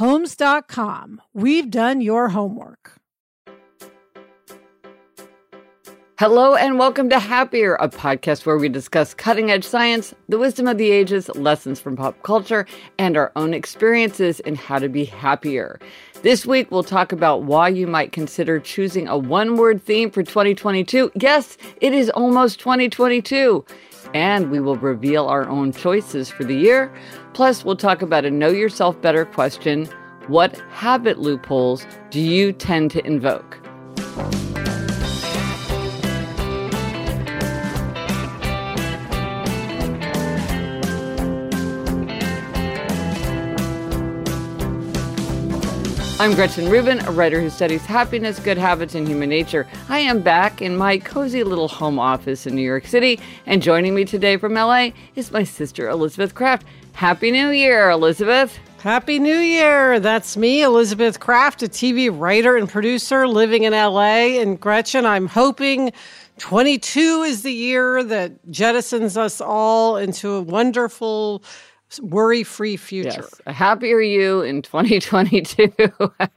Homes.com. We've done your homework. Hello and welcome to Happier, a podcast where we discuss cutting edge science, the wisdom of the ages, lessons from pop culture, and our own experiences in how to be happier. This week, we'll talk about why you might consider choosing a one word theme for 2022. Yes, it is almost 2022. And we will reveal our own choices for the year. Plus, we'll talk about a know yourself better question What habit loopholes do you tend to invoke? I'm Gretchen Rubin, a writer who studies happiness, good habits, and human nature. I am back in my cozy little home office in New York City, and joining me today from LA is my sister Elizabeth Craft. Happy New Year, Elizabeth. Happy New Year. That's me, Elizabeth Craft, a TV writer and producer living in LA. And Gretchen, I'm hoping 22 is the year that jettisons us all into a wonderful worry free future. Yes. A happier you in 2022.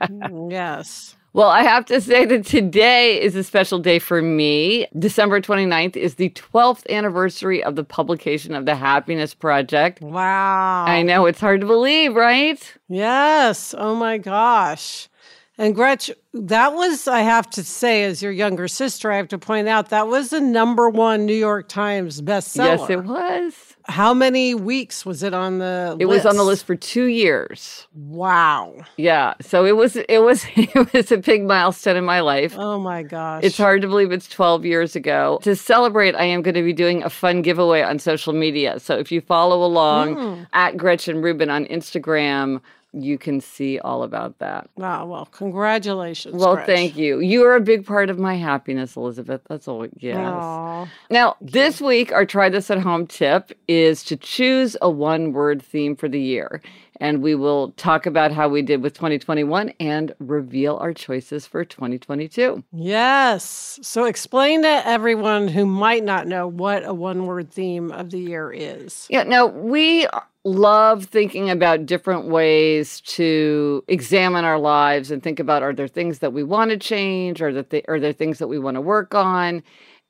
Mm, yes. Well, I have to say that today is a special day for me. December 29th is the 12th anniversary of the publication of the Happiness Project. Wow. I know it's hard to believe, right? Yes. Oh my gosh. And Gretch, that was, I have to say, as your younger sister, I have to point out, that was the number one New York Times bestseller. Yes, it was. How many weeks was it on the It list? was on the list for 2 years. Wow. Yeah, so it was it was it was a big milestone in my life. Oh my gosh. It's hard to believe it's 12 years ago. To celebrate, I am going to be doing a fun giveaway on social media. So if you follow along Mm. at Gretchen Rubin on Instagram, you can see all about that. Wow. Well, congratulations. Well, Gretch. thank you. You are a big part of my happiness, Elizabeth. That's all. Yes. Aw. Now, this week, our try this at home tip is to choose a one word theme for the year. And we will talk about how we did with 2021 and reveal our choices for 2022. Yes. So explain to everyone who might not know what a one word theme of the year is. Yeah, now we love thinking about different ways to examine our lives and think about are there things that we want to change or that are there things that we want to work on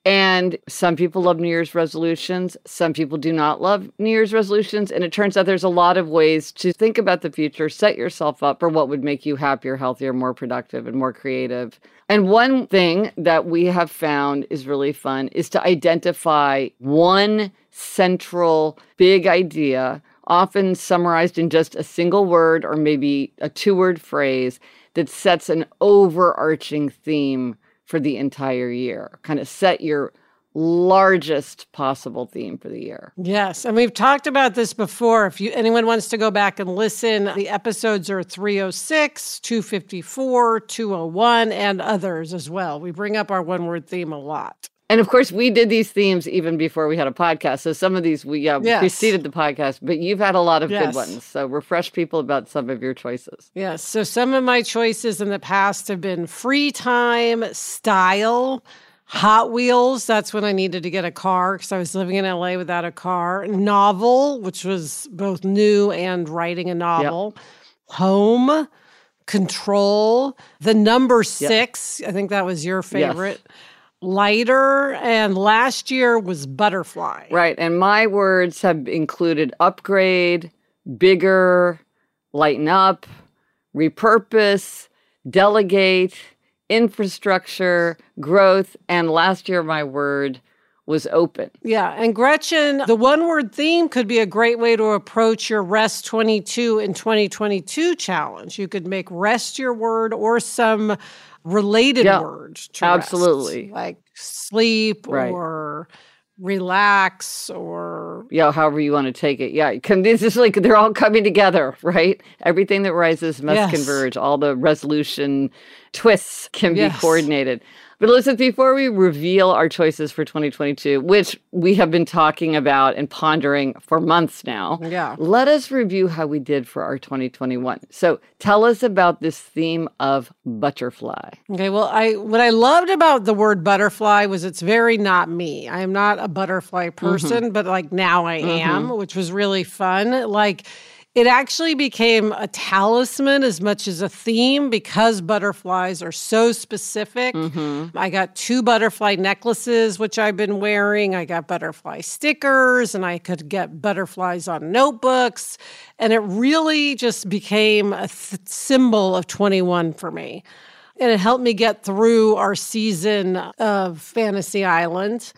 and some people love new year's resolutions some people do not love new year's resolutions and it turns out there's a lot of ways to think about the future set yourself up for what would make you happier healthier more productive and more creative. And one thing that we have found is really fun is to identify one central big idea often summarized in just a single word or maybe a two word phrase that sets an overarching theme for the entire year. Kind of set your largest possible theme for the year. Yes, and we've talked about this before. If you anyone wants to go back and listen, the episodes are 306, 254, 201 and others as well. We bring up our one word theme a lot. And of course, we did these themes even before we had a podcast. So some of these we uh, Yes. preceded the podcast, but you've had a lot of Yes. good ones. So refresh people about some of your choices. Yes. So some of my choices in the past have been free time, style, Hot Wheels. That's when I needed to get a car because I was living in LA without a car. Novel, which was both new and writing a novel. Home, control, the number six. I think that was your favorite. Lighter, and last year was butterfly. Right. And my words have included upgrade, bigger, lighten up, repurpose, delegate, infrastructure, growth. And last year, my word was open. Yeah. And Gretchen, the one word theme could be a great way to approach your Rest 22 in 2022 challenge. You could make rest your word or some related Yeah, word. to absolutely. rest, like sleep Right. or relax or. Yeah, however you want to take it. Yeah, this is like they're all coming together, right? Everything that rises must Yes. converge. All the resolution twists can be coordinated. But Elizabeth, before we reveal our choices for 2022, which we have been talking about and pondering for months now, Yeah. let us review how we did for our 2021. So tell us about this theme of butterfly. Okay, well, I what I loved about the word butterfly was it's very not me. I am not a butterfly Mm-hmm. person, but like now I am, which was really fun. Like it actually became a talisman as much as a theme because butterflies are so specific. Mm-hmm. I got two butterfly necklaces, which I've been wearing. I got butterfly stickers, and I could get butterflies on notebooks. And it really just became a th- symbol of 21 for me. And it helped me get through our season of Fantasy Island.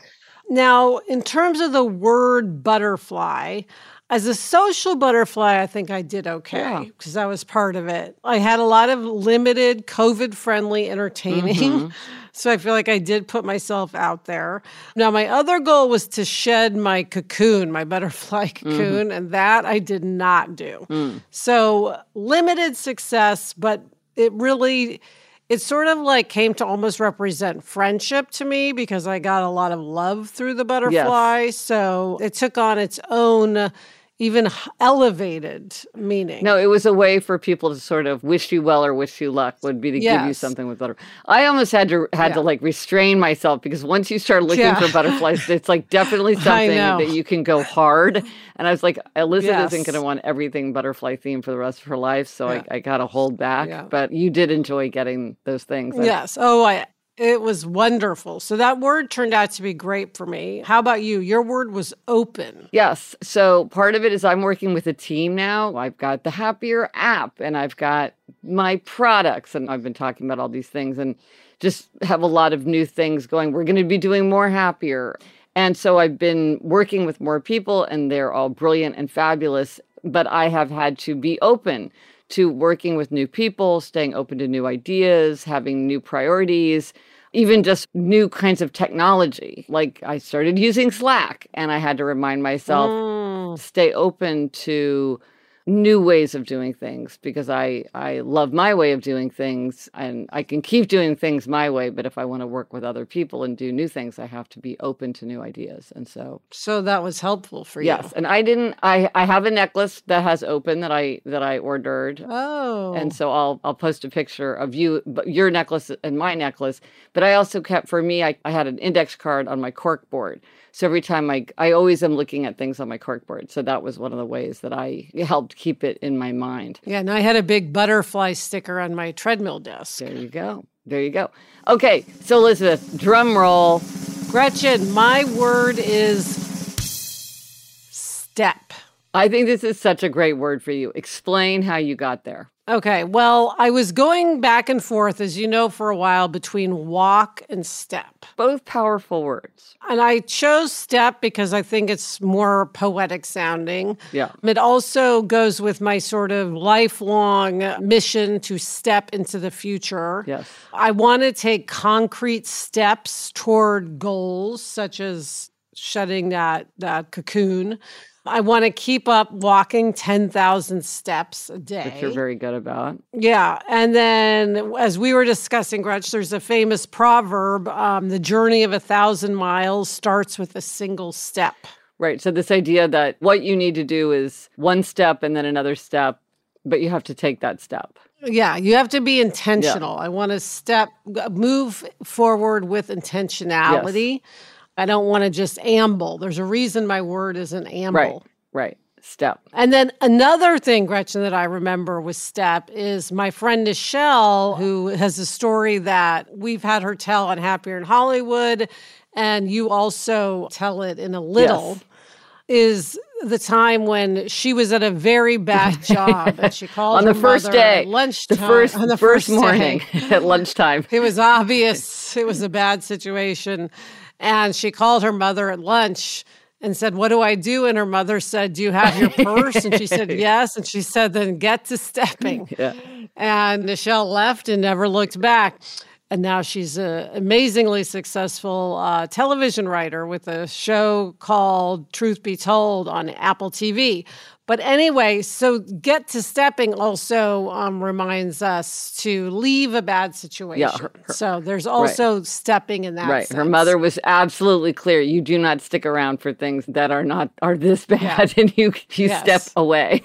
Now, in terms of the word butterfly, as a social butterfly, I think I did okay Yeah. because I was part of it. I had a lot of limited COVID friendly entertaining. Mm-hmm. So I feel like I did put myself out there. Now, my other goal was to shed my cocoon, my butterfly mm-hmm. cocoon, and that I did not do. Mm. So limited success, but it really it sort of like came to almost represent friendship to me because I got a lot of love through the butterfly. So it took on its own, even elevated meaning. No, it was a way for people to sort of wish you well or wish you luck would be to give you something with butter. I almost had to had to like restrain myself because once you start looking Yeah. for butterflies, it's like definitely something that you can go hard. And I was like, Elizabeth Yes. isn't going to want everything butterfly themed for the rest of her life, so Yeah. I, I got to hold back. Yeah. But you did enjoy getting those things. Yes. Oh, I. It was wonderful. So that word turned out to be great for me. How about you? Your word was open. Yes. So part of it is I'm working with a team now. I've got the Happier app and I've got my products, and I've been talking about all these things and just have a lot of new things going. We're going to be doing more Happier. And so I've been working with more people, and they're all brilliant and fabulous. But I have had to be open to working with new people, staying open to new ideas, having new priorities, even just new kinds of technology. Like I started using Slack and I had to remind myself Mm. stay open to new ways of doing things because I I love my way of doing things and I can keep doing things my way but if I want to work with other people and do new things I have to be open to new ideas and so So that was helpful for you. yes and I didn't I I have a necklace that has open that I that I ordered Oh. and so I'll I'll post a picture of you but your necklace and my necklace. But I also kept for me I, I had an index card on my cork board. So every time I I always am looking at things on my corkboard. So that was one of the ways that I helped keep it in my mind. yeah, and I had a big butterfly sticker on my treadmill desk. There you go. There you go. Okay, so Elizabeth, drum roll. Gretchen, my word is step. I think this is such a great word for you. Explain how you got there. Okay, well, I was going back and forth, as you know, for a while between walk and step. Both powerful words. And I chose step because I think it's more poetic sounding. Yeah. It also goes with my sort of lifelong mission to step into the future. Yes. I want to take concrete steps toward goals such as shedding that that cocoon. I want to keep up walking 10,000 steps a day. Which you're very good about. Yeah. And then, as we were discussing, Gretch, there's a famous proverb um, the journey of a thousand miles starts with a single step. Right. So, this idea that what you need to do is one step and then another step, but you have to take that step. Yeah, you have to be intentional. Yeah. I want to step, move forward with intentionality. Yes. I don't want to just amble. There's a reason my word is an amble. Right, right. Step. And then another thing, Gretchen, that I remember with step is my friend Nichelle, who has a story that we've had her tell on Happier in Hollywood, and you also tell it in a little. Yes. Is the time when she was at a very bad job and she called on the first day lunchtime the first on the first, first morning at lunchtime it was obvious it was a bad situation and she called her mother at lunch and said, What do I do? And her mother said, Do you have your purse? And she said, Yes. And she said, Then get to stepping. Yeah. And Nichelle left and never looked back. And now she's an amazingly successful uh, television writer with a show called Truth Be Told on Apple TV. But anyway, so get to stepping also um, reminds us to leave a bad situation. Yeah, her, her, so there's also right. stepping in that. Right. Sense. Her mother was absolutely clear. You do not stick around for things that are not are this bad, yeah. and you you yes. step away.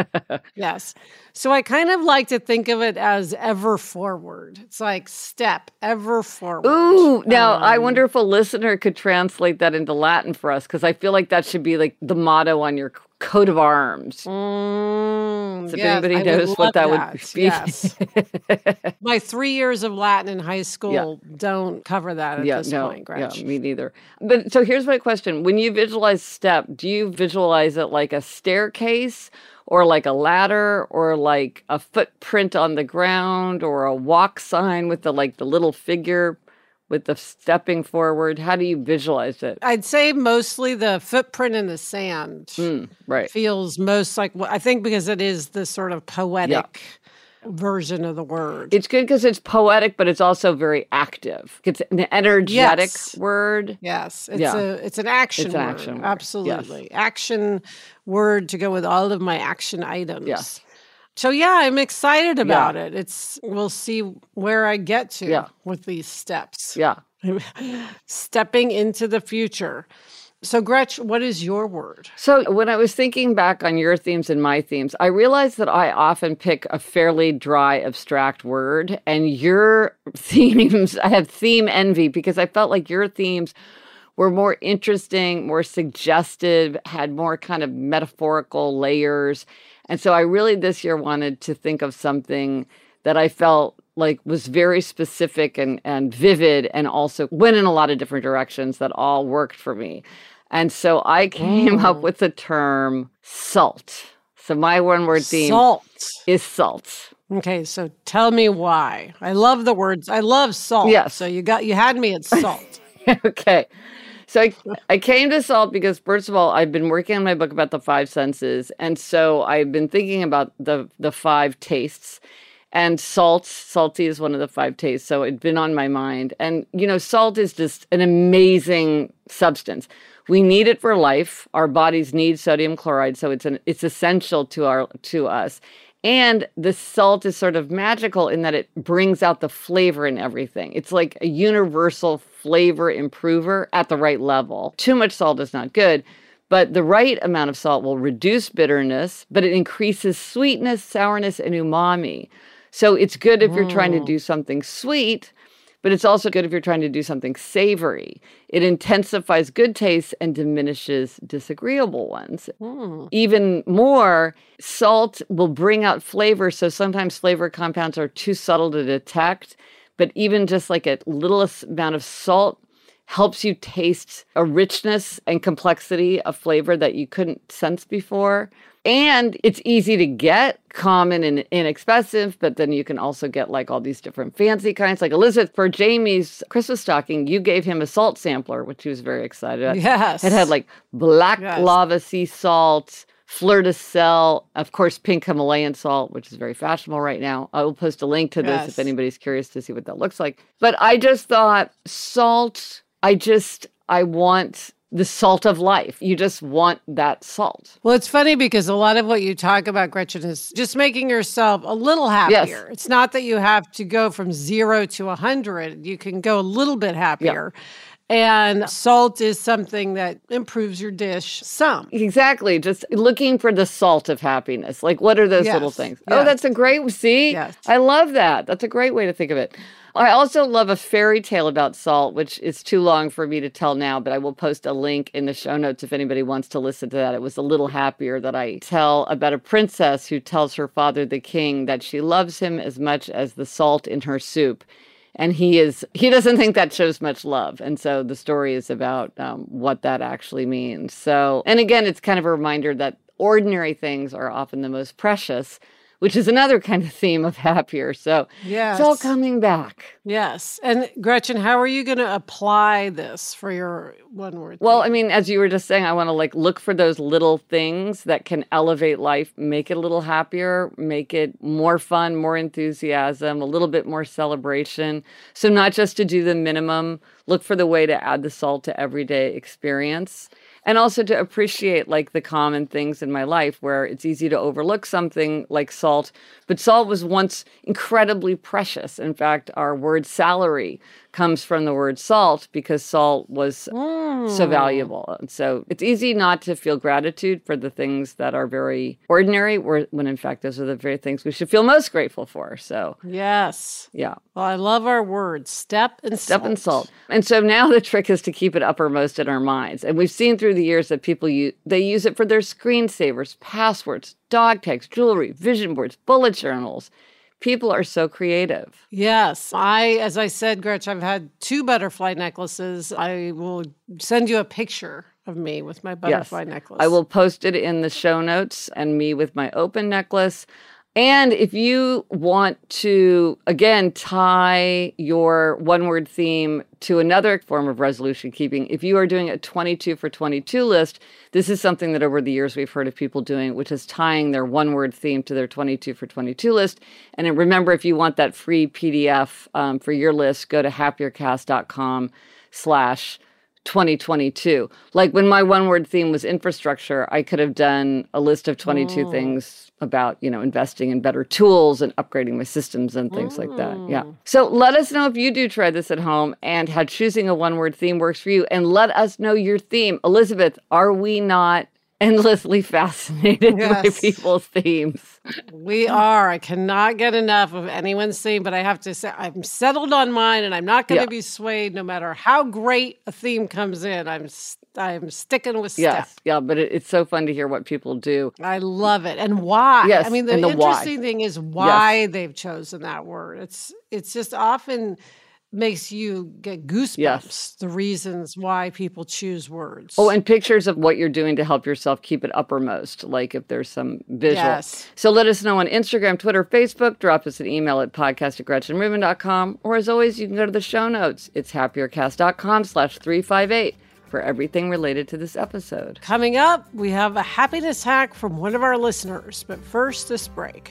yes. So I kind of like to think of it as ever forward. It's like step ever forward. Ooh, now um, I wonder if a listener could translate that into Latin for us because I feel like that should be like the motto on your coat of arms. Mm, so if yes, anybody knows what that, that, would be. Yes. My three years of Latin in high school yeah. don't cover that at yeah, this no, point, Gretch. Yeah, me neither. But so here's my question. When you visualize step, do you visualize it like a staircase or like a ladder or like a footprint on the ground or a walk sign with the like the little figure with the stepping forward? How do you visualize it? I'd say mostly the footprint in the sand. Mm, right. Feels most like I think because it is the sort of poetic yeah. version of the word. It's good because it's poetic, but it's also very active. It's an energetic yes. word. Yes. It's yeah. a it's an action it's an word. Action word. Absolutely. Yes. Action word to go with all of my action items. Yes. So yeah, I'm excited about yeah. it. It's we'll see where I get to yeah. with these steps. Yeah. Stepping into the future. So Gretch, what is your word? So when I was thinking back on your themes and my themes, I realized that I often pick a fairly dry abstract word and your themes I have theme envy because I felt like your themes were more interesting, more suggestive, had more kind of metaphorical layers and so I really this year wanted to think of something that I felt like was very specific and, and vivid and also went in a lot of different directions that all worked for me. And so I came up with the term salt. So my one word theme salt. is salt. Okay, so tell me why. I love the words. I love salt. Yes. So you got you had me at salt. okay. So I, I came to salt because first of all, I've been working on my book about the five senses, and so I've been thinking about the the five tastes. And salt, salty is one of the five tastes, so it's been on my mind. And you know, salt is just an amazing substance. We need it for life. Our bodies need sodium chloride, so it's an it's essential to our to us. And the salt is sort of magical in that it brings out the flavor in everything. It's like a universal flavor improver at the right level. Too much salt is not good, but the right amount of salt will reduce bitterness, but it increases sweetness, sourness, and umami. So it's good if you're trying to do something sweet, but it's also good if you're trying to do something savory. It intensifies good tastes and diminishes disagreeable ones. Mm. Even more, salt will bring out flavor. So sometimes flavor compounds are too subtle to detect, but even just like a little amount of salt helps you taste a richness and complexity of flavor that you couldn't sense before. And it's easy to get, common and inexpensive, but then you can also get like all these different fancy kinds. Like Elizabeth, for Jamie's Christmas stocking, you gave him a salt sampler, which he was very excited about. Yes. It had like black yes. lava sea salt, fleur de sel, of course, pink Himalayan salt, which is very fashionable right now. I will post a link to this yes. if anybody's curious to see what that looks like. But I just thought salt, I just, I want the salt of life. You just want that salt. Well, it's funny because a lot of what you talk about, Gretchen, is just making yourself a little happier. Yes. It's not that you have to go from zero to a hundred. You can go a little bit happier. Yeah. And salt is something that improves your dish some. Exactly. Just looking for the salt of happiness. Like, what are those yes. little things? Oh, yes. Oh, that's a great, see? Yes. I love that. That's a great way to think of it. I also love a fairy tale about salt, which is too long for me to tell now, but I will post a link in the show notes if anybody wants to listen to that. It was a little happier that I tell about a princess who tells her father, the king, that she loves him as much as the salt in her soup. And he is, he doesn't think that shows much love. And so the story is about um, what that actually means. So, and again, it's kind of a reminder that ordinary things are often the most precious which is another kind of theme of happier. So yes. it's all coming back. Yes. And Gretchen, how are you going to apply this for your one word? Well, I mean, as you were just saying, I want to like look for those little things that can elevate life, make it a little happier, make it more fun, more enthusiasm, a little bit more celebration. So not just to do the minimum, look for the way to add the salt to everyday experience and also to appreciate like the common things in my life where it's easy to overlook something like salt but salt was once incredibly precious. In fact our word salary comes from the word salt because salt was mm. so valuable. And so it's easy not to feel gratitude for the things that are very ordinary, when in fact those are the very things we should feel most grateful for. So yes, yeah. Well, I love our words, step and step salt. and salt. And so now the trick is to keep it uppermost in our minds. And we've seen through the years that people use they use it for their screensavers, passwords, dog tags, jewelry, vision boards, bullet journals people are so creative. Yes. I, as I said, Gretch, I've had two butterfly necklaces. I will send you a picture of me with my butterfly yes. necklace. I will post it in the show notes and me with my open necklace. And if you want to, again, tie your one word theme to another form of resolution keeping, if you are doing a 22 for 22 list, this is something that over the years we've heard of people doing, which is tying their one word theme to their 22 for 22 list. And remember, if you want that free PDF um, for your list, go to happiercast.com slash 2022. Like when my one word theme was infrastructure, I could have done a list of 22 oh. things about, you know, investing in better tools and upgrading my systems and things like that. Yeah. Mm. So let us know if you do try this at home and how choosing a one word theme works for you. And let us know your theme. Elizabeth, are we not endlessly fascinated yes. by people's themes. We are. I cannot get enough of anyone's theme, but I have to say I'm settled on mine and I'm not going to yeah. be swayed no matter how great a theme comes in. I'm I'm sticking with. Yes, yeah, but it, it's so fun to hear what people do. I love it and why. Yes, I mean the, the interesting why. thing is why yes. they've chosen that word. It's it's just often makes you get goosebumps yes. the reasons why people choose words. Oh and pictures of what you're doing to help yourself keep it uppermost like if there's some visual. Yes. so let us know on instagram twitter facebook drop us an email at podcast at gretchenrubin.com or as always you can go to the show notes. It's happiercast.com slash 358 for everything related to this episode. Coming up we have a happiness hack from one of our listeners but first this break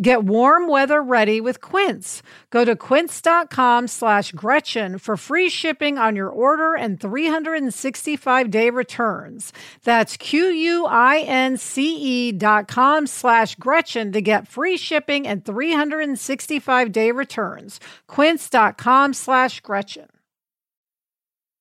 Get warm weather ready with Quince. Go to quince.com slash Gretchen for free shipping on your order and 365 day returns. That's Q-U-I-N-C-E dot com slash Gretchen to get free shipping and 365 day returns. Quince.com slash Gretchen.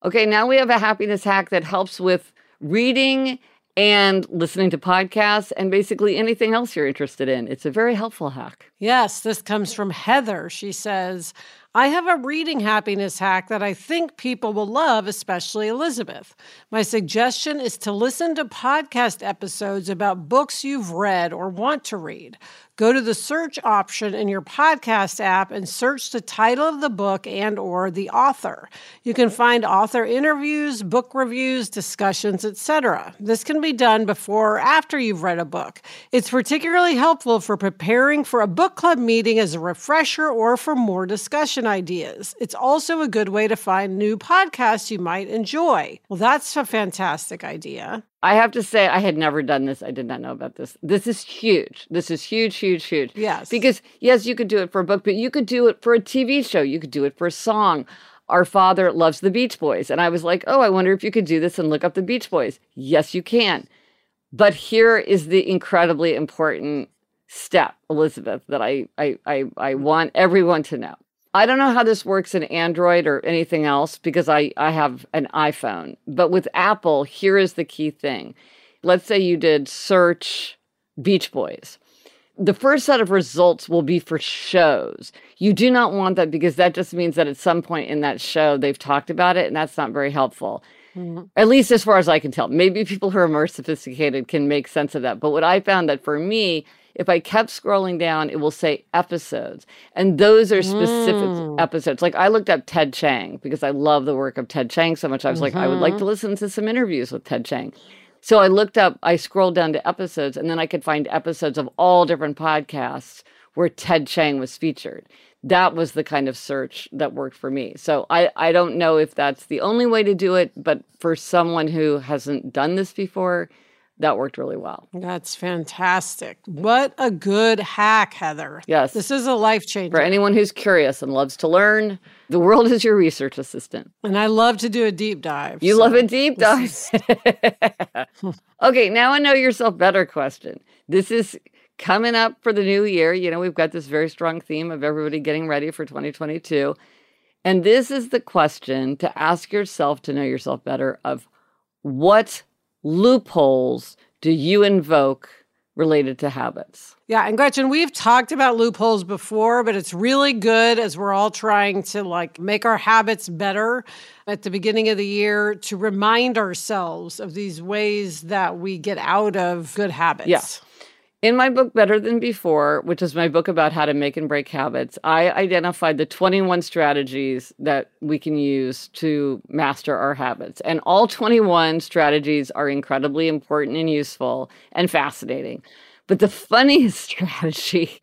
Okay, now we have a happiness hack that helps with reading and listening to podcasts and basically anything else you're interested in. It's a very helpful hack. Yes, this comes from Heather. She says, I have a reading happiness hack that I think people will love, especially Elizabeth. My suggestion is to listen to podcast episodes about books you've read or want to read. Go to the search option in your podcast app and search the title of the book and or the author. You can find author interviews, book reviews, discussions, etc. This can be done before or after you've read a book. It's particularly helpful for preparing for a book club meeting as a refresher or for more discussion ideas. It's also a good way to find new podcasts you might enjoy. Well, that's a fantastic idea. I have to say, I had never done this. I did not know about this. This is huge. This is huge, huge, huge. Yes. Because, yes, you could do it for a book, but you could do it for a TV show. You could do it for a song. Our father loves the Beach Boys. And I was like, oh, I wonder if you could do this and look up the Beach Boys. Yes, you can. But here is the incredibly important step, Elizabeth, that I, I, I, I want everyone to know. I don't know how this works in Android or anything else because I, I have an iPhone. But with Apple, here is the key thing. Let's say you did search Beach Boys. The first set of results will be for shows. You do not want that because that just means that at some point in that show they've talked about it, and that's not very helpful. Mm-hmm. At least as far as I can tell. Maybe people who are more sophisticated can make sense of that. But what I found that for me, if I kept scrolling down, it will say episodes. And those are specific mm. episodes. Like I looked up Ted Chiang because I love the work of Ted Chiang so much. I was mm-hmm. like, I would like to mm-hmm. listen to some interviews with Ted Chiang. So I looked up, I scrolled down to episodes, and then I could find episodes of all different podcasts where Ted Chiang was featured. That was the kind of search that worked for me. So I, I don't know if that's the only way to do it, but for someone who hasn't done this before, that worked really well. That's fantastic. What a good hack, Heather. Yes. This is a life changer. For anyone who's curious and loves to learn, the world is your research assistant. And I love to do a deep dive. You so love a deep dive. Is... okay, now I know yourself better question. This is coming up for the new year. You know, we've got this very strong theme of everybody getting ready for 2022. And this is the question to ask yourself to know yourself better of what loopholes do you invoke related to habits? Yeah, and Gretchen, we've talked about loopholes before, but it's really good as we're all trying to like make our habits better at the beginning of the year to remind ourselves of these ways that we get out of good habits. Yeah. In my book, Better Than Before, which is my book about how to make and break habits, I identified the 21 strategies that we can use to master our habits. And all 21 strategies are incredibly important and useful and fascinating. But the funniest strategy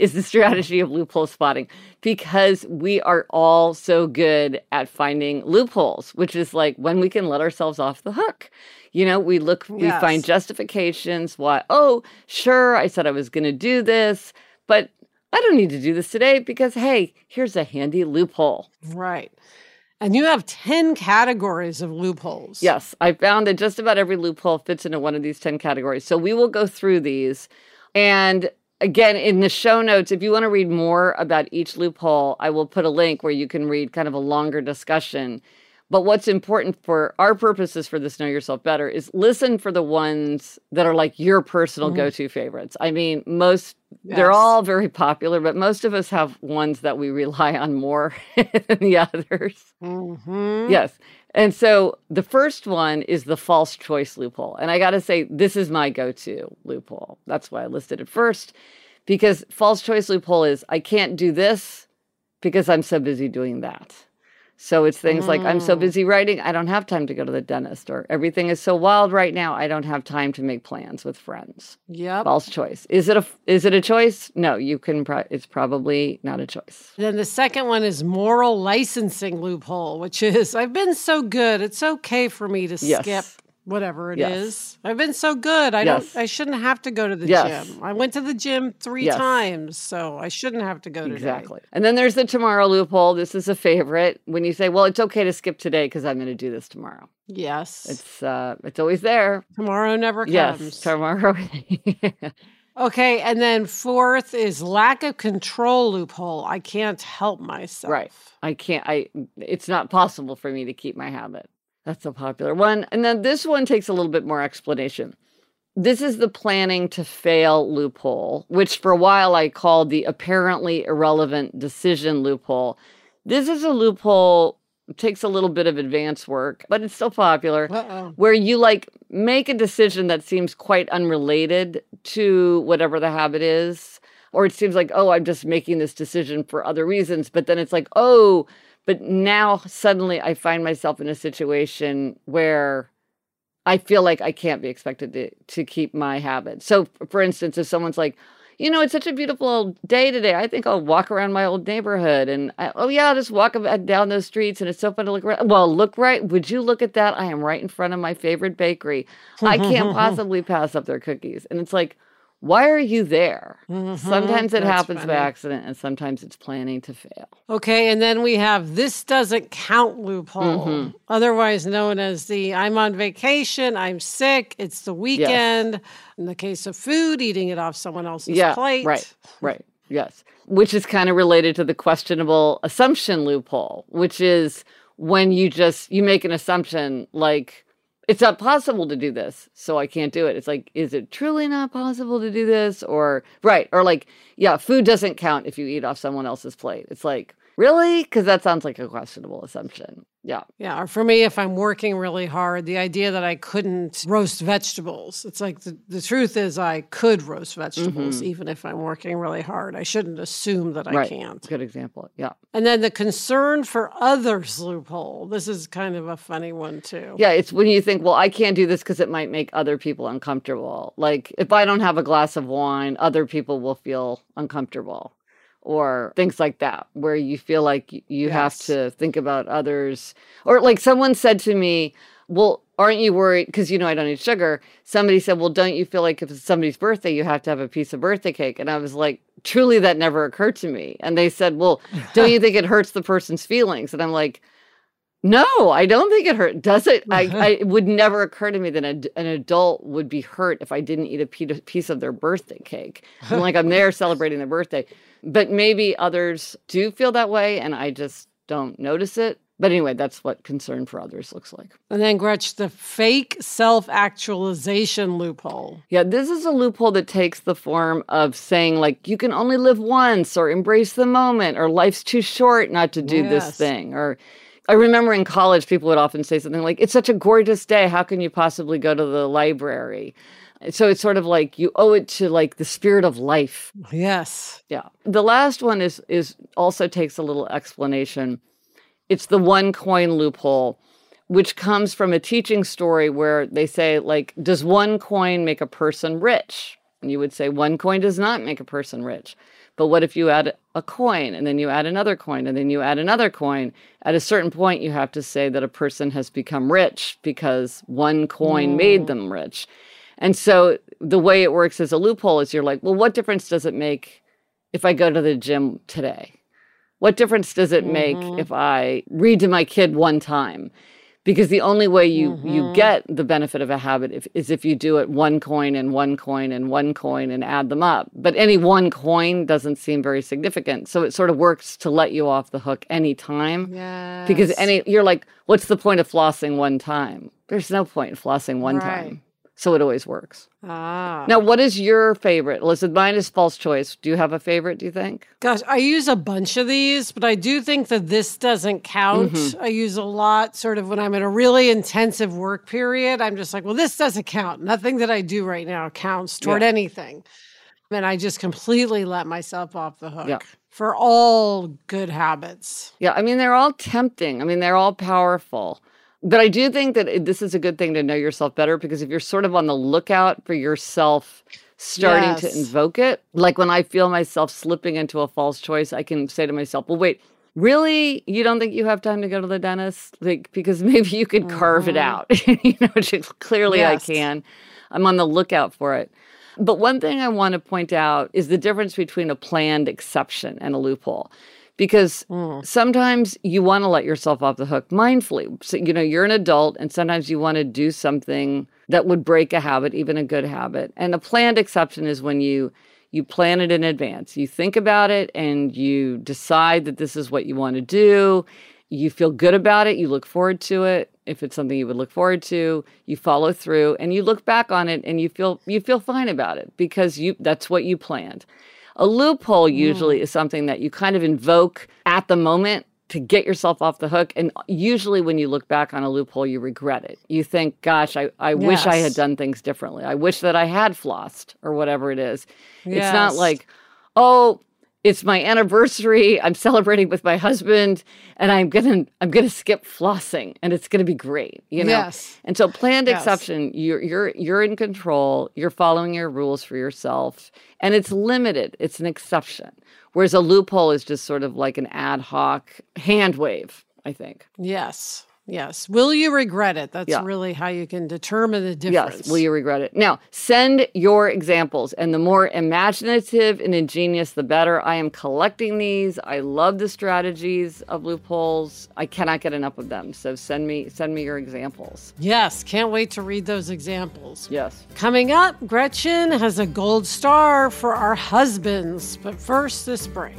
is the strategy of loophole spotting because we are all so good at finding loopholes, which is like when we can let ourselves off the hook. You know, we look, yes. we find justifications why, oh, sure, I said I was going to do this, but I don't need to do this today because, hey, here's a handy loophole. Right. And you have 10 categories of loopholes. Yes, I found that just about every loophole fits into one of these 10 categories. So we will go through these. And again, in the show notes, if you want to read more about each loophole, I will put a link where you can read kind of a longer discussion But what's important for our purposes for this Know Yourself Better is listen for the ones that are like your personal mm-hmm. go to favorites. I mean, most, yes. they're all very popular, but most of us have ones that we rely on more than the others. Mm-hmm. Yes. And so the first one is the false choice loophole. And I got to say, this is my go to loophole. That's why I listed it first, because false choice loophole is I can't do this because I'm so busy doing that. So it's things mm. like I'm so mm. busy writing, I don't have time to go to the dentist, or everything is so wild right now, I don't have time to make plans with friends. Yep. False choice. Is it a is it a choice? No, you can. Pro- it's probably not a choice. Then the second one is moral licensing loophole, which is I've been so good, it's okay for me to yes. skip whatever it yes. is. I've been so good. I yes. don't I shouldn't have to go to the yes. gym. I went to the gym 3 times, so I shouldn't have to go today. Exactly. And then there's the tomorrow loophole. This is a favorite when you say, "Well, it's okay to skip today because I'm going to do this tomorrow." Yes. It's uh it's always there. Tomorrow never comes. Yes, tomorrow. okay, and then fourth is lack of control loophole. I can't help myself. Right. I can't I it's not possible for me to keep my habit. That's a popular one. And then this one takes a little bit more explanation. This is the planning to fail loophole, which for a while I called the apparently irrelevant decision loophole. This is a loophole takes a little bit of advanced work, but it's still popular. Uh-oh. Where you like make a decision that seems quite unrelated to whatever the habit is, or it seems like, oh, I'm just making this decision for other reasons, but then it's like, oh, but now suddenly I find myself in a situation where I feel like I can't be expected to, to keep my habit. So, for instance, if someone's like, you know, it's such a beautiful day today. I think I'll walk around my old neighborhood. And I, oh, yeah, I'll just walk uh, down those streets and it's so fun to look around. Well, look right. Would you look at that? I am right in front of my favorite bakery. I can't possibly pass up their cookies. And it's like, why are you there? Mm-hmm. Sometimes it That's happens funny. by accident and sometimes it's planning to fail. Okay, and then we have this doesn't count loophole, mm-hmm. otherwise known as the I'm on vacation, I'm sick, it's the weekend. Yes. In the case of food, eating it off someone else's yeah, plate. Right, right, yes. Which is kind of related to the questionable assumption loophole, which is when you just you make an assumption like it's not possible to do this, so I can't do it. It's like, is it truly not possible to do this? Or, right. Or like, yeah, food doesn't count if you eat off someone else's plate. It's like, really? Because that sounds like a questionable assumption. Yeah. Yeah. Or for me, if I'm working really hard, the idea that I couldn't roast vegetables, it's like the, the truth is I could roast vegetables mm-hmm. even if I'm working really hard. I shouldn't assume that I right. can't. Good example. Yeah. And then the concern for others loophole. This is kind of a funny one, too. Yeah. It's when you think, well, I can't do this because it might make other people uncomfortable. Like if I don't have a glass of wine, other people will feel uncomfortable or things like that, where you feel like you yes. have to think about others. Or like someone said to me, Well, aren't you worried? Because you know I don't eat sugar. Somebody said, Well, don't you feel like if it's somebody's birthday, you have to have a piece of birthday cake? And I was like, Truly, that never occurred to me. And they said, Well, don't you think it hurts the person's feelings? And I'm like, no, I don't think it hurt. Does it? I, I, it would never occur to me that a, an adult would be hurt if I didn't eat a piece of their birthday cake. I'm like, I'm there celebrating their birthday. But maybe others do feel that way and I just don't notice it. But anyway, that's what concern for others looks like. And then, Gretch, the fake self actualization loophole. Yeah, this is a loophole that takes the form of saying, like, you can only live once, or embrace the moment, or life's too short not to do yes. this thing, or I remember in college, people would often say something like, It's such a gorgeous day. How can you possibly go to the library? So it's sort of like you owe it to like the spirit of life. Yes. Yeah. The last one is is also takes a little explanation. It's the one coin loophole, which comes from a teaching story where they say like does one coin make a person rich? And you would say one coin does not make a person rich. But what if you add a coin and then you add another coin and then you add another coin? At a certain point, you have to say that a person has become rich because one coin mm. made them rich. And so the way it works as a loophole is you're like, well, what difference does it make if I go to the gym today? What difference does it make mm-hmm. if I read to my kid one time? Because the only way you mm-hmm. you get the benefit of a habit if, is if you do it one coin and one coin and one coin and add them up but any one coin doesn't seem very significant so it sort of works to let you off the hook anytime yes. because any you're like what's the point of flossing one time there's no point in flossing one right. time so it always works. Ah. Now, what is your favorite? Listen, mine is false choice. Do you have a favorite, do you think? Gosh, I use a bunch of these, but I do think that this doesn't count. Mm-hmm. I use a lot sort of when I'm in a really intensive work period. I'm just like, well, this doesn't count. Nothing that I do right now counts toward yeah. anything. And I just completely let myself off the hook. Yeah for all good habits. Yeah, I mean, they're all tempting. I mean, they're all powerful. But I do think that this is a good thing to know yourself better because if you're sort of on the lookout for yourself starting yes. to invoke it, like when I feel myself slipping into a false choice, I can say to myself, well, wait, really? You don't think you have time to go to the dentist? Like, because maybe you could carve mm-hmm. it out. you know, clearly yes. I can. I'm on the lookout for it. But one thing I want to point out is the difference between a planned exception and a loophole because mm. sometimes you want to let yourself off the hook mindfully. So, you know, you're an adult and sometimes you want to do something that would break a habit, even a good habit. And a planned exception is when you you plan it in advance. You think about it and you decide that this is what you want to do. You feel good about it, you look forward to it. If it's something you would look forward to, you follow through and you look back on it and you feel you feel fine about it because you that's what you planned. A loophole usually mm. is something that you kind of invoke at the moment to get yourself off the hook. And usually, when you look back on a loophole, you regret it. You think, gosh, I, I yes. wish I had done things differently. I wish that I had flossed or whatever it is. Yes. It's not like, oh, it's my anniversary. I'm celebrating with my husband and I'm to I'm to skip flossing and it's to be great, you know. Yes. And so planned yes. exception, you're you're you're in control, you're following your rules for yourself and it's limited. It's an exception. Whereas a loophole is just sort of like an ad hoc hand wave, I think. Yes. Yes. Will you regret it? That's yeah. really how you can determine the difference. Yes. Will you regret it? Now, send your examples, and the more imaginative and ingenious, the better. I am collecting these. I love the strategies of loopholes. I cannot get enough of them. So send me send me your examples. Yes. Can't wait to read those examples. Yes. Coming up, Gretchen has a gold star for our husbands. But first, this break.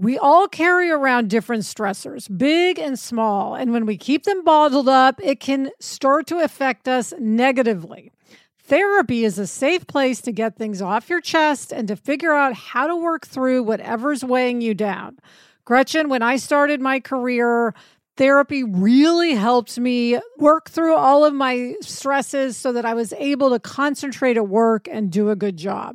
We all carry around different stressors, big and small, and when we keep them bottled up, it can start to affect us negatively. Therapy is a safe place to get things off your chest and to figure out how to work through whatever's weighing you down. Gretchen, when I started my career, therapy really helped me work through all of my stresses so that I was able to concentrate at work and do a good job.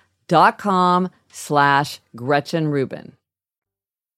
dot com slash Gretchen Rubin.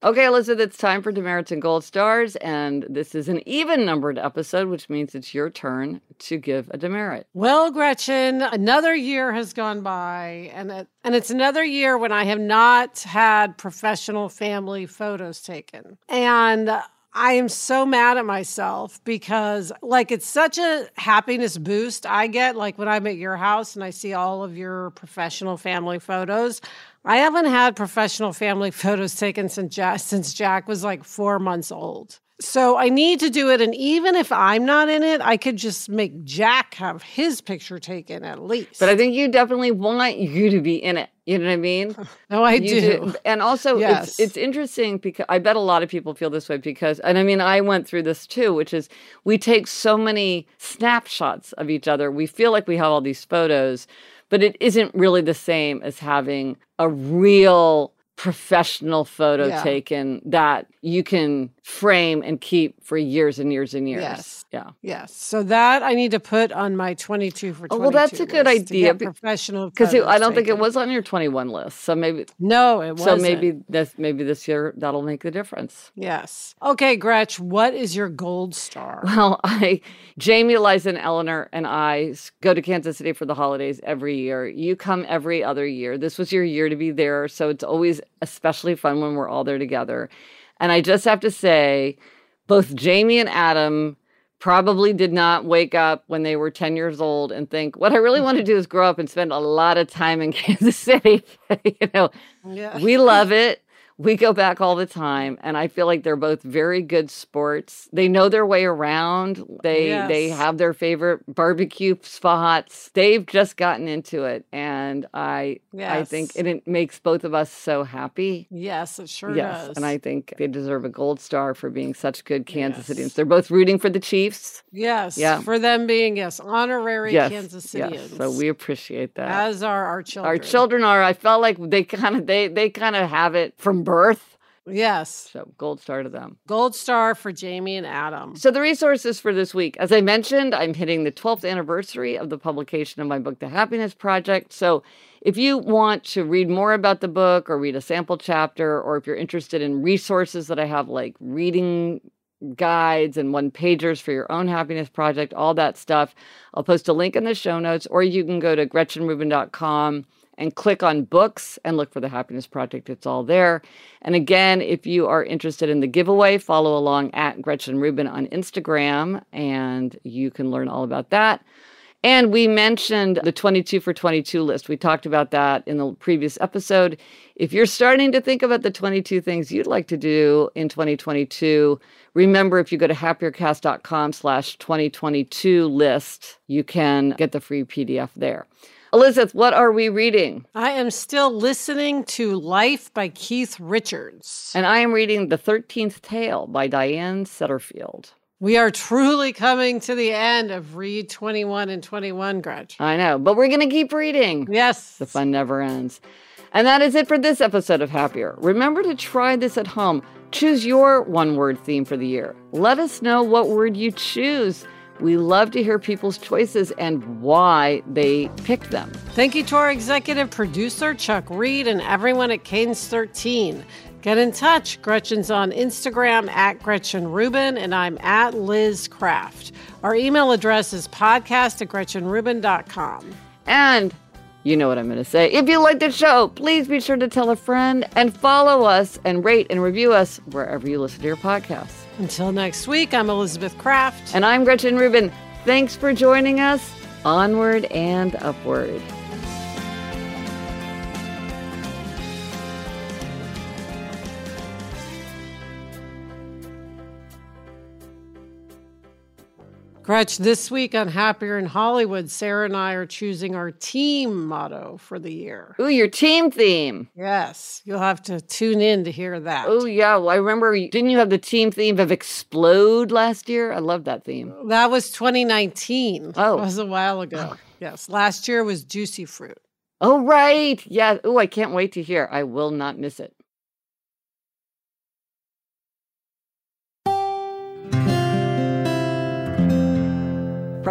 Okay, Elizabeth, it's time for demerits and gold stars. And this is an even numbered episode, which means it's your turn to give a demerit. Well, Gretchen, another year has gone by, and it, and it's another year when I have not had professional family photos taken. And I am so mad at myself because, like, it's such a happiness boost I get. Like, when I'm at your house and I see all of your professional family photos, I haven't had professional family photos taken since Jack, since Jack was like four months old. So I need to do it. And even if I'm not in it, I could just make Jack have his picture taken at least. But I think you definitely want you to be in it. You know what I mean? no, I You do. And also, Yes. it's, it's interesting because I bet a lot of people feel this way because, and I mean, I went through this too, which is we take so many snapshots of each other. We feel like we have all these photos, but it isn't really the same as having a real professional photo Yeah. taken that you can frame and keep for years and years and years. Yes. Yeah. Yes. So that I need to put on my 22 for 22. Oh, well, that's a good idea Professional. Because I don't think it was on your 21 list. So maybe, No, it so wasn't. maybe this, maybe this year that'll make the difference. Yes. Okay, Gretch, what is your gold star? Well, I, Jamie, Eliza, and Eleanor and I go to Kansas City for the holidays every year. You come every other year. This was your year to be there. So it's always especially fun when we're all there together. And I just have to say, both Jamie and Adam probably did not wake up when they were 10 years old and think, what I really want to do is grow up and spend a lot of time in Kansas City. you know, Yeah. we love it. We go back all the time, and I feel like they're both very good sports. They know their way around. They they have their favorite barbecue spots. They've just gotten into it, and I I think Yes. it, it makes both of us so happy. Yes, it sure yes, does. and I think they deserve a gold star for being such good Kansas Yes. Cityans. They're both rooting for the Chiefs. yes, Yeah. for them being yes honorary yes, Kansas yes. Cityans. So we appreciate that. as are our children. Our children are. I felt like they kind of they they kind of have it from birth. Yes, So gold star to them. gold star for Jamie and Adam. So the resources for this week, as I mentioned, I'm hitting the 12th anniversary of the publication of my book, The Happiness Project. So if you want to read more about the book or read a sample chapter, or if you're interested in resources that I have like reading guides and one pagers for your own happiness project, all that stuff, I'll post a link in the show notes, or you can go to gretchenrubin.com and click on books and look for the happiness project it's all there and again if you are interested in the giveaway follow along at gretchen rubin on instagram and you can learn all about that and we mentioned the 22 for 22 list. We talked about that in the previous episode. If you're starting to think about the 22 things you'd like to do in 2022, remember if you go to happiercast.com slash 2022 list, you can get the free PDF there. Elizabeth, what are we reading? I am still listening to Life by Keith Richards. And I am reading The 13th Tale by Diane Setterfield. We are truly coming to the end of Read 21 and 21, Gretch. I know, but we're going to keep reading. Yes. The fun never ends. And that is it for this episode of Happier. Remember to try this at home. Choose your one word theme for the year. Let us know what word you choose. We love to hear people's choices and why they picked them. Thank you to our executive producer, Chuck Reed, and everyone at Cadence 13. Get in touch. Gretchen's on Instagram at Gretchen Rubin, and I'm at Liz Craft. Our email address is podcast at GretchenRubin.com. And you know what I'm going to say. If you like the show, please be sure to tell a friend and follow us and rate and review us wherever you listen to your podcasts. Until next week, I'm Elizabeth Craft. And I'm Gretchen Rubin. Thanks for joining us. Onward and upward. Gretch, this week on Happier in Hollywood, Sarah and I are choosing our team motto for the year. Ooh, your team theme. Yes, you'll have to tune in to hear that. Oh yeah, well, I remember. Didn't you have the team theme of explode last year? I love that theme. That was 2019. Oh. It was a while ago. Yes. Last year was Juicy Fruit. Oh right, yeah. Oh, I can't wait to hear. I will not miss it.